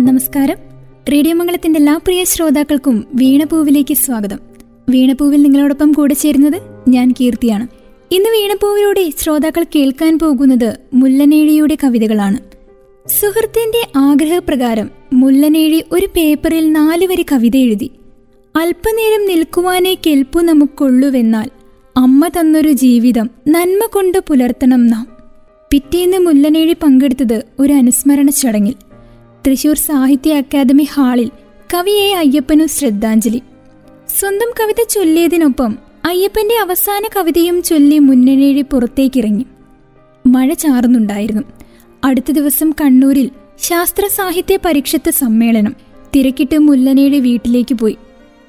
നമസ്കാരം. റേഡിയോ മംഗളത്തിന്റെ എല്ലാ പ്രിയ ശ്രോതാക്കൾക്കും വീണപൂവിലേക്ക് സ്വാഗതം. വീണപൂവിൽ നിങ്ങളോടൊപ്പം കൂടെ ചേരുന്നത് ഞാൻ കീർത്തിയാണ്. ഇന്ന് വീണപ്പൂവിലൂടെ ശ്രോതാക്കൾ കേൾക്കാൻ പോകുന്നത് മുല്ലനേഴിയുടെ കവിതകളാണ്. സുഹൃത്തിന്റെ ആഗ്രഹപ്രകാരം മുല്ലനേഴി ഒരു പേപ്പറിൽ നാലുവരി കവിത എഴുതി. അല്പനേരം നിൽക്കുവാനേ കെൽപ്പു നമുക്കുള്ളുവെന്നാൽ അമ്മ തന്നൊരു ജീവിതം നന്മ കൊണ്ട് പുലർത്തണം നാം. പിറ്റേന്ന് മുല്ലനേഴി പങ്കെടുത്തത് ഒരു അനുസ്മരണ ചടങ്ങിൽ. തൃശൂർ സാഹിത്യ അക്കാദമി ഹാളിൽ കവിയെ അയ്യപ്പനു ശ്രദ്ധാഞ്ജലി. സ്വന്തം കവിത ചൊല്ലിയതിനൊപ്പം അയ്യപ്പന്റെ അവസാന കവിതയും ചൊല്ലി മുന്നണിയിഴി പുറത്തേക്കിറങ്ങി. മഴ ചാറുന്നുണ്ടായിരുന്നു. അടുത്ത ദിവസം കണ്ണൂരിൽ ശാസ്ത്ര സാഹിത്യ പരീക്ഷത്ത് സമ്മേളനം. തിരക്കിട്ട് മുല്ലനേഴി വീട്ടിലേക്ക് പോയി.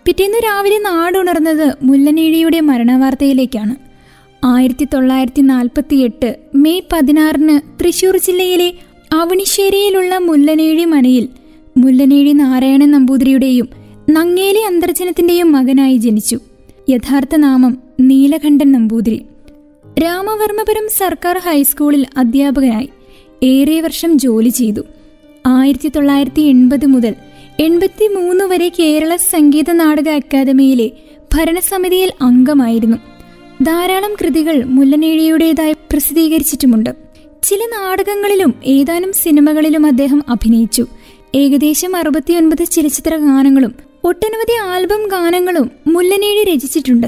പിറ്റേന്ന് രാവിലെ നാടുണർന്നത് മുല്ലനേഴിയുടെ മരണവാർത്തയിലേക്കാണ്. ആയിരത്തി തൊള്ളായിരത്തി നാൽപ്പത്തി എട്ട് മെയ് പതിനാറിന് തൃശൂർ ജില്ലയിലെ അവണിശ്ശേരിയിലുള്ള മുല്ലനേഴി മനയിൽ മുല്ലനേഴി നാരായണൻ നമ്പൂതിരിയുടെയും നങ്ങേലി അന്തർജനത്തിന്റെയും മകനായി ജനിച്ചു. യഥാർത്ഥ നാമം നീലകണ്ഠൻ നമ്പൂതിരി. രാമവർമ്മപുരം സർക്കാർ ഹൈസ്കൂളിൽ അധ്യാപകനായി ഏറെ വർഷം ജോലി ചെയ്തു. ആയിരത്തി തൊള്ളായിരത്തി എൺപത് മുതൽ എൺപത്തി മൂന്ന് വരെ കേരള സംഗീത നാടക അക്കാദമിയിലെ ഭരണസമിതിയിൽ അംഗമായിരുന്നു. ധാരാളം കൃതികൾ മുല്ലനേഴിയുടേതായി പ്രസിദ്ധീകരിച്ചിട്ടുമുണ്ട്. ചില നാടകങ്ങളിലും ഏതാനും സിനിമകളിലും അദ്ദേഹം അഭിനയിച്ചു. ഏകദേശം അറുപത്തിയൊൻപത് ചലച്ചിത്ര ഗാനങ്ങളും ഒട്ടനവധി ആൽബം ഗാനങ്ങളും മുല്ലനേഴി രചിച്ചിട്ടുണ്ട്.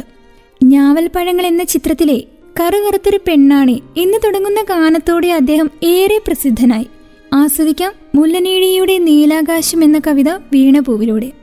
ഞാവൽപ്പഴങ്ങൾ എന്ന ചിത്രത്തിലെ കറുകറുത്തൊരു പെണ്ണാണി എന്ന് തുടങ്ങുന്ന ഗാനത്തോടെ അദ്ദേഹം ഏറെ പ്രസിദ്ധനായി. ആസ്വദിക്കാം മുല്ലനേഴിയുടെ നീലാകാശം എന്ന കവിത വീണപൂവിലൂടെ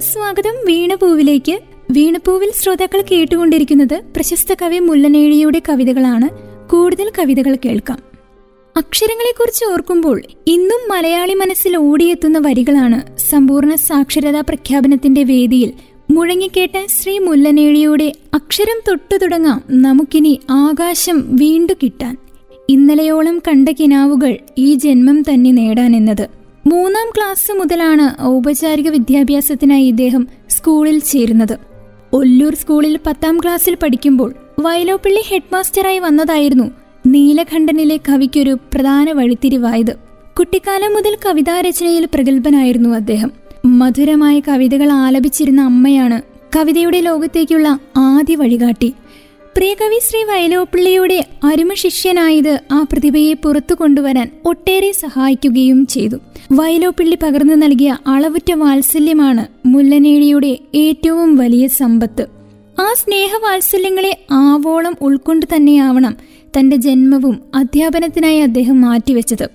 സ്വാഗതം വീണപൂവിലേക്ക്. വീണപൂവിൽ ശ്രോതാക്കൾ കേട്ടുകൊണ്ടിരിക്കുന്നത് പ്രശസ്ത കവി മുല്ലനേഴിയുടെ കവിതകളാണ്. കൂടുതൽ കവിതകൾ കേൾക്കാം. അക്ഷരങ്ങളെക്കുറിച്ച് ഓർക്കുമ്പോൾ ഇന്നും മലയാളി മനസ്സിൽ ഓടിയെത്തുന്ന വരികളാണ് സമ്പൂർണ സാക്ഷരതാ പ്രഖ്യാപനത്തിന്റെ വേദിയിൽ മുഴങ്ങിക്കേട്ട ശ്രീ മുല്ലനേഴിയുടെ അക്ഷരം തൊട്ടു തുടങ്ങാം നമുക്കിനി ആകാശം വീണ്ടു കിട്ടാൻ. ഇന്നലെയോളം കണ്ട കിനാവുകൾ ഈ ജന്മം തന്നെ നേടാനെന്നത് മൂന്നാം ക്ലാസ് മുതലാണ് ഔപചാരിക വിദ്യാഭ്യാസത്തിനായി ഇദ്ദേഹം സ്കൂളിൽ ചേരുന്നത്. ഒല്ലൂർ സ്കൂളിൽ പത്താം ക്ലാസ്സിൽ പഠിക്കുമ്പോൾ വയലോപ്പള്ളി ഹെഡ്മാസ്റ്ററായി വന്നതായിരുന്നു നീലകണ്ഠനിലെ കവിക്കൊരു പ്രധാന വഴിത്തിരിവായത്. കുട്ടിക്കാലം മുതൽ കവിതാ രചനയിൽ പ്രഗത്ഭനായിരുന്നു അദ്ദേഹം. മധുരമായ കവിതകൾ ആലപിച്ചിരുന്ന അമ്മയാണ് കവിതയുടെ ലോകത്തേക്കുള്ള ആദ്യ വഴികാട്ടി. പ്രിയകവി ശ്രീ വയലോപ്പിള്ളിയുടെ അരുമ ശിഷ്യനായത് ആ പ്രതിഭയെ പുറത്തു കൊണ്ടുവരാൻ ഒട്ടേറെ സഹായിക്കുകയും ചെയ്തു. വയലോപ്പിള്ളി പകർന്നു നൽകിയ അളവുറ്റ വാത്സല്യമാണ് മുല്ലനേഴിയുടെ ഏറ്റവും വലിയ സമ്പത്ത്. ആ സ്നേഹവാത്സല്യങ്ങളെ ആവോളം ഉൾക്കൊണ്ട് തന്നെയാവണം തന്റെ ജന്മവും അധ്യാപനത്തിനായി അദ്ദേഹം മാറ്റിവെച്ചത്.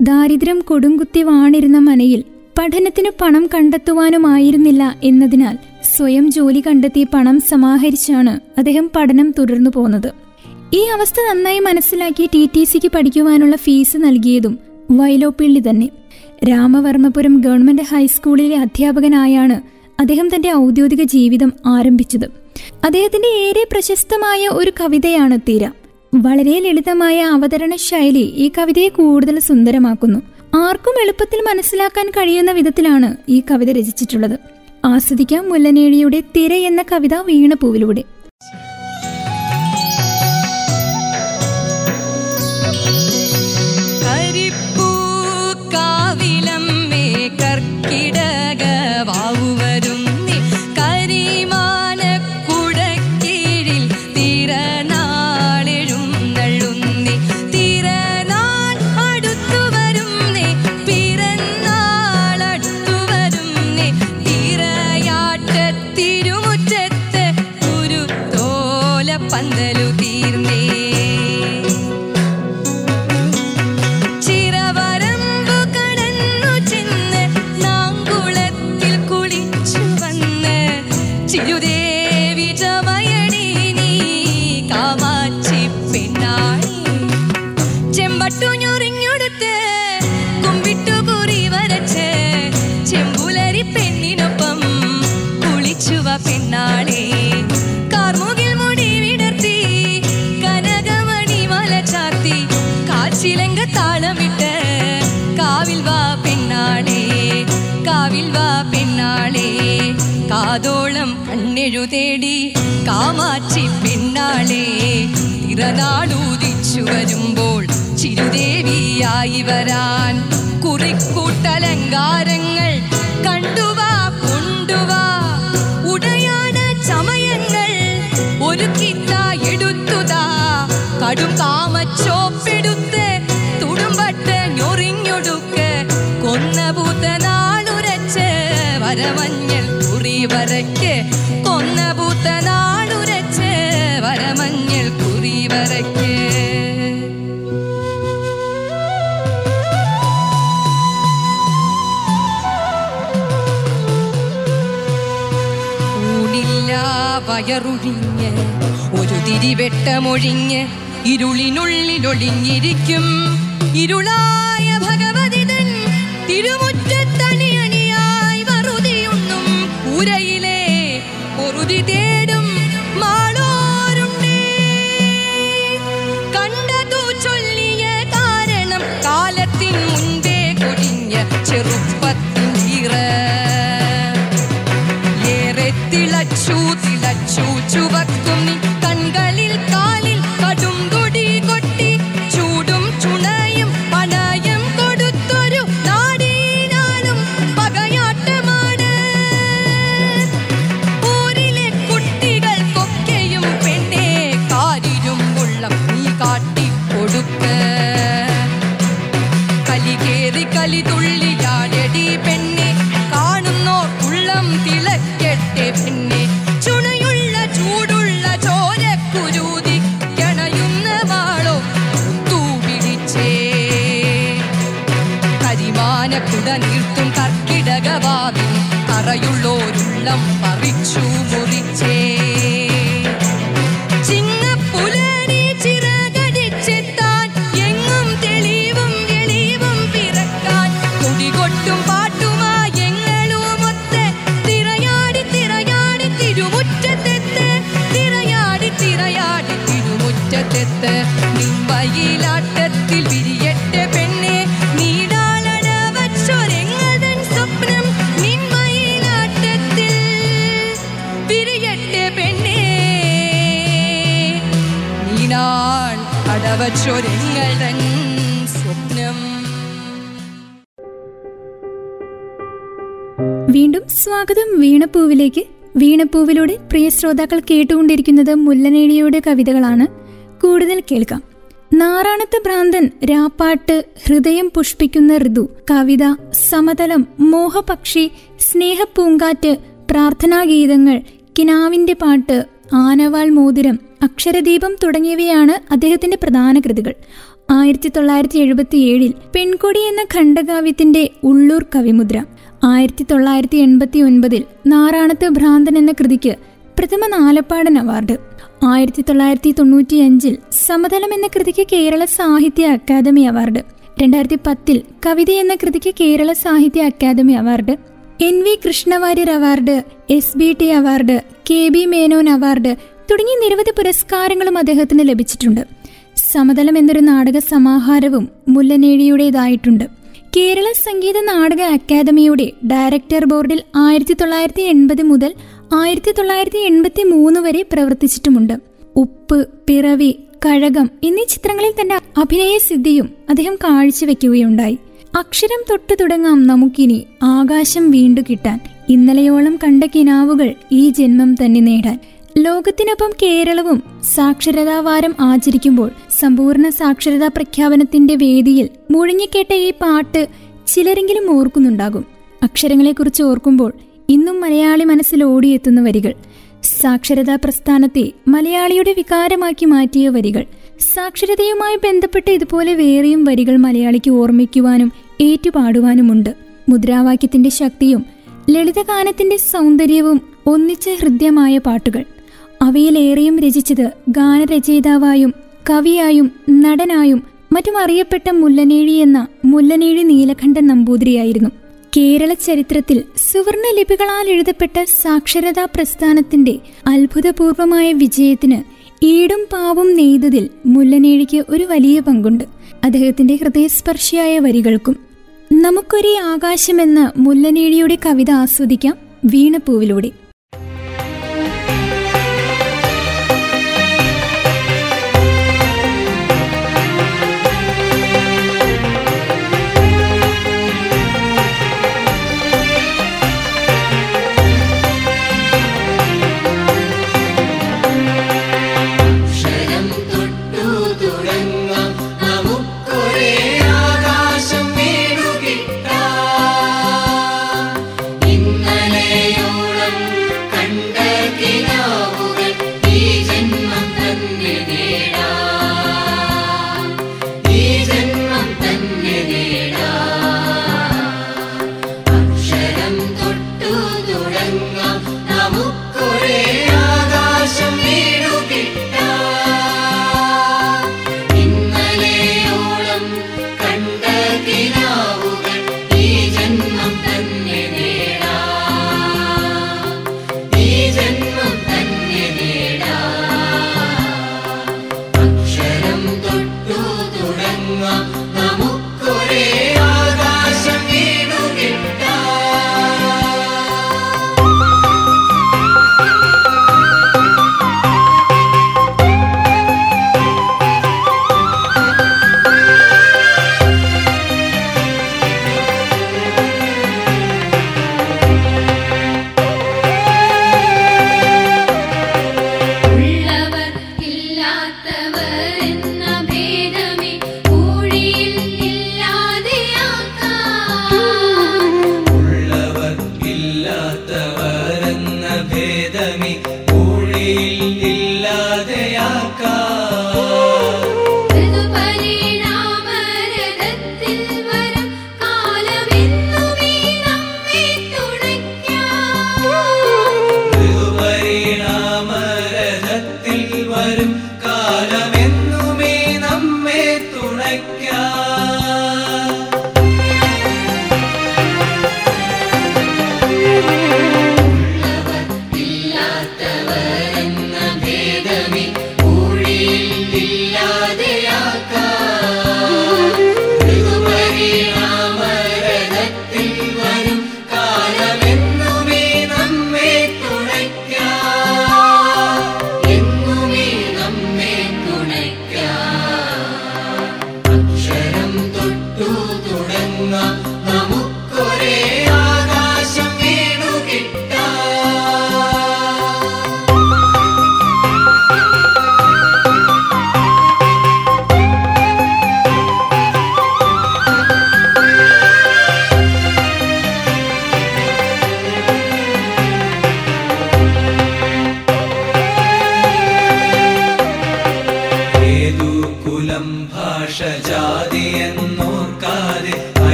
ദാരിദ്ര്യം കൊടുങ്കുത്തി വാണിരുന്ന മനയിൽ പഠനത്തിന് പണം കണ്ടെത്തുവാനുമായിരുന്നില്ല എന്നതിനാൽ സ്വയം ജോലി കണ്ടെത്തി പണം സമാഹരിച്ചാണ് അദ്ദേഹം പഠനം തുടർന്നു പോന്നത്. ഈ അവസ്ഥ നന്നായി മനസ്സിലാക്കി ടി ടി സിക്ക് പഠിക്കുവാനുള്ള ഫീസ് നൽകിയതും വൈലോപ്പിള്ളി തന്നെ. രാമവർമ്മപുരം ഗവൺമെന്റ് ഹൈസ്കൂളിലെ അധ്യാപകനായാണ് അദ്ദേഹം തന്റെ ഔദ്യോഗിക ജീവിതം ആരംഭിച്ചത്. അദ്ദേഹത്തിന്റെ ഏറെ പ്രശസ്തമായ ഒരു കവിതയാണ് തീര. വളരെ ലളിതമായ അവതരണ ശൈലി ഈ കവിതയെ കൂടുതൽ സുന്ദരമാക്കുന്നു. ആർക്കും എളുപ്പത്തിൽ മനസ്സിലാക്കാൻ കഴിയുന്ന വിധത്തിലാണ് ഈ കവിത രചിച്ചിട്ടുള്ളത്. ആസ്വദിക്കാം മുല്ലനേഴിയുടെ തിര എന്ന കവിത വീണപൂവിലൂടെ. കാതോളം കണ്ണെഴു തേടി കാമാച്ചി പെണ്ണാളെ തിറനാളൂതിച്ചു വരുമ്പോൾ ചിരുദേവിയായി വരാൻ കുറിക്കൂട്ടലങ്കാരങ്ങൾ കണ്ടുവാ കൊണ്ടുവാ ഉടയാട ചമയങ്ങൾ ഒരുക്കിത്ത എടുത്തുതാ കടും കാമച്ചോപ്പെടുത്ത് തുടുമ്പട്ട് ഞൊറിഞ്ഞൊടുക്ക്. കൊന്നപൂത്ത നാളുരച്ച് വരമഞ്ഞൾ കുറി വരയ്ക്ക് കൊന്നപൂത്ത നാളുരച്ച് വരമഞ്ഞൾ കുറി വരയ്ക്ക് വയറുഴിഞ്ഞ് ഒരു തിരിവെട്ടമൊഴിഞ്ഞ് ഇരുളിനുള്ളിലൊളിഞ്ഞിരിക്കും. ഇരുളായ ഭഗവതിതൻ തിളച്ചു തിളച്ചു കൺകളിൽ കൊട്ടി ചൂടും ചുണയും പണയം ഉള്ളം നീ കൊടുക്ക കേറി കലി തുള്ളിയാടടി തുടികൊട്ടും പാട്ടുമായി മുറിച്ചേ തിരയാടി സ്വപ്നം. വീണ്ടും സ്വാഗതം വീണപ്പൂവിലേക്ക്. വീണപ്പൂവിലൂടെ പ്രിയ ശ്രോതാക്കൾ കേട്ടുകൊണ്ടിരിക്കുന്നത് മുല്ലനേടിയുടെ കവിതകളാണ്. കൂടുതൽ കേൾക്കാം. നാറാണത്ത് ഭ്രാന്തൻ രാപ്പാട്ട് ഹൃദയം പുഷ്പിക്കുന്ന ഋതു. കവിത സമതലം മോഹപക്ഷി സ്നേഹപ്പൂങ്കാറ്റ് പ്രാർത്ഥനാഗീതങ്ങൾ കിനാവിന്റെ പാട്ട് ആനവാൾ മോതിരം അക്ഷരദീപം തുടങ്ങിയവയാണ് അദ്ദേഹത്തിന്റെ പ്രധാന കൃതികൾ. ആയിരത്തി തൊള്ളായിരത്തി എഴുപത്തിയേഴിൽ പെൺകൊടി എന്ന ഖണ്ഡകാവ്യത്തിന്റെ ഉള്ളൂർ കവിമുദ്ര. ആയിരത്തി തൊള്ളായിരത്തി എൺപത്തി ഒൻപതിൽ നാറാണത്ത് ഭ്രാന്തൻ എന്ന കൃതിക്ക് പ്രഥമ നാലപ്പാടൻ അവാർഡ്. ആയിരത്തി തൊള്ളായിരത്തി തൊണ്ണൂറ്റിയഞ്ചിൽ സമതലം എന്ന കൃതിക്ക് കേരള സാഹിത്യ അക്കാദമി അവാർഡ്. രണ്ടായിരത്തി പത്തിൽ കവിത എന്ന കൃതിക്ക് Kerala Sahitya Akademi award. N V Krishna Warrier award S B T award K B Menon award തുടങ്ങിയ നിരവധി പുരസ്കാരങ്ങളും അദ്ദേഹത്തിന് ലഭിച്ചിട്ടുണ്ട്. സമതലം എന്നൊരു നാടക സമാഹാരവും മുല്ലനേഴിയുടേതായിട്ടുണ്ട്. കേരള സംഗീത നാടക അക്കാദമിയുടെ ഡയറക്ടർ ബോർഡിൽ ആയിരത്തി തൊള്ളായിരത്തി എൺപത് മുതൽ ആയിരത്തി തൊള്ളായിരത്തി എൺപത്തി മൂന്ന് വരെ പ്രവർത്തിച്ചിട്ടുമുണ്ട്. ഉപ്പ് പിറവി കഴകം എന്നീ ചിത്രങ്ങളിൽ തന്റെ അഭിനയ സിദ്ധിയും അദ്ദേഹം കാഴ്ചവെക്കുകയുണ്ടായി. അക്ഷരം തൊട്ടു തുടങ്ങാം നമുക്കിനി ആകാശം വീണ്ടു കിട്ടാൻ ഇന്നലെയോളം കണ്ട കിനാവുകൾ ഈ ജന്മം തന്നെ നേടാൻ. ലോകത്തിനൊപ്പം കേരളവും സാക്ഷരതാ വാരം ആചരിക്കുമ്പോൾ സമ്പൂർണ സാക്ഷരതാ പ്രഖ്യാപനത്തിന്റെ വേദിയിൽ മുഴങ്ങിക്കേട്ട ഈ പാട്ട് ചിലരെങ്കിലും ഓർക്കുന്നുണ്ടാകും. അക്ഷരങ്ങളെക്കുറിച്ച് ഓർക്കുമ്പോൾ ഇന്നും മലയാളി മനസ്സിൽ ഓടിയെത്തുന്ന വരികൾ സാക്ഷരതാ പ്രസ്ഥാനത്തെ മലയാളിയുടെ വികാരമാക്കി മാറ്റിയ വരികൾ സാക്ഷരതയുമായി ബന്ധപ്പെട്ട് ഇതുപോലെ വേറെയും വരികൾ മലയാളിക്ക് ഓർമ്മിക്കുവാനും ഏറ്റുപാടുവാനുമുണ്ട്. മുദ്രാവാക്യത്തിന്റെ ശക്തിയും ലളിതഗാനത്തിന്റെ സൗന്ദര്യവും ഒന്നിച്ച ഹൃദ്യമായ പാട്ടുകൾ. അവയിലേറെയും രചിച്ചത് ഗാനരചയിതാവായും കവിയായും നടനായും മറ്റും അറിയപ്പെട്ട മുല്ലനേഴി എന്ന മുല്ലനേഴി നീലകണ്ഠൻ നമ്പൂതിരിയായിരുന്നു. കേരള ചരിത്രത്തിൽ സുവർണ ലിപികളാൽ എഴുതപ്പെട്ട സാക്ഷരതാ പ്രസ്ഥാനത്തിന്റെ അത്ഭുതപൂർവമായ വിജയത്തിന് ഈടും പാവും നെയ്തതിൽ മുല്ലനേഴിക്ക് ഒരു വലിയ പങ്കുണ്ട്. അദ്ദേഹത്തിന്റെ ഹൃദയസ്പർശിയായ വരികൾക്കും നമുക്കൊരേ ആകാശമെന്ന മുല്ലനേഴിയുടെ കവിത ആസ്വദിക്കാം വീണപ്പൂവിലൂടെ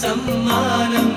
सम्मानम्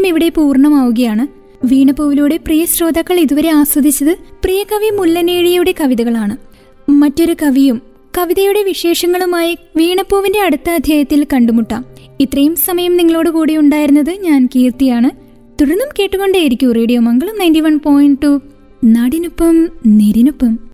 അധ്യായം ഇവിടെ പൂർണമാവുകയാണ്. വീണപ്പൂവിലൂടെ പ്രിയ ശ്രോതാക്കൾ ഇതുവരെ ആസ്വദിച്ചത് പ്രിയ കവി മുല്ലനേഴിയുടെ കവിതകളാണ്. മറ്റൊരു കവിയും കവിതയുടെ വിശേഷങ്ങളുമായി വീണപ്പൂവിന്റെ അടുത്ത അധ്യായത്തിൽ കണ്ടുമുട്ടാം. ഇത്രയും സമയം നിങ്ങളോട് കൂടെ ഉണ്ടായിരുന്നത് ഞാൻ കീർത്തിയാണ്. തുടർന്നും കേട്ടുകൊണ്ടേയിരിക്കും radio Mangalam ninety one point two. നാടിനൊപ്പം നേരിനൊപ്പം.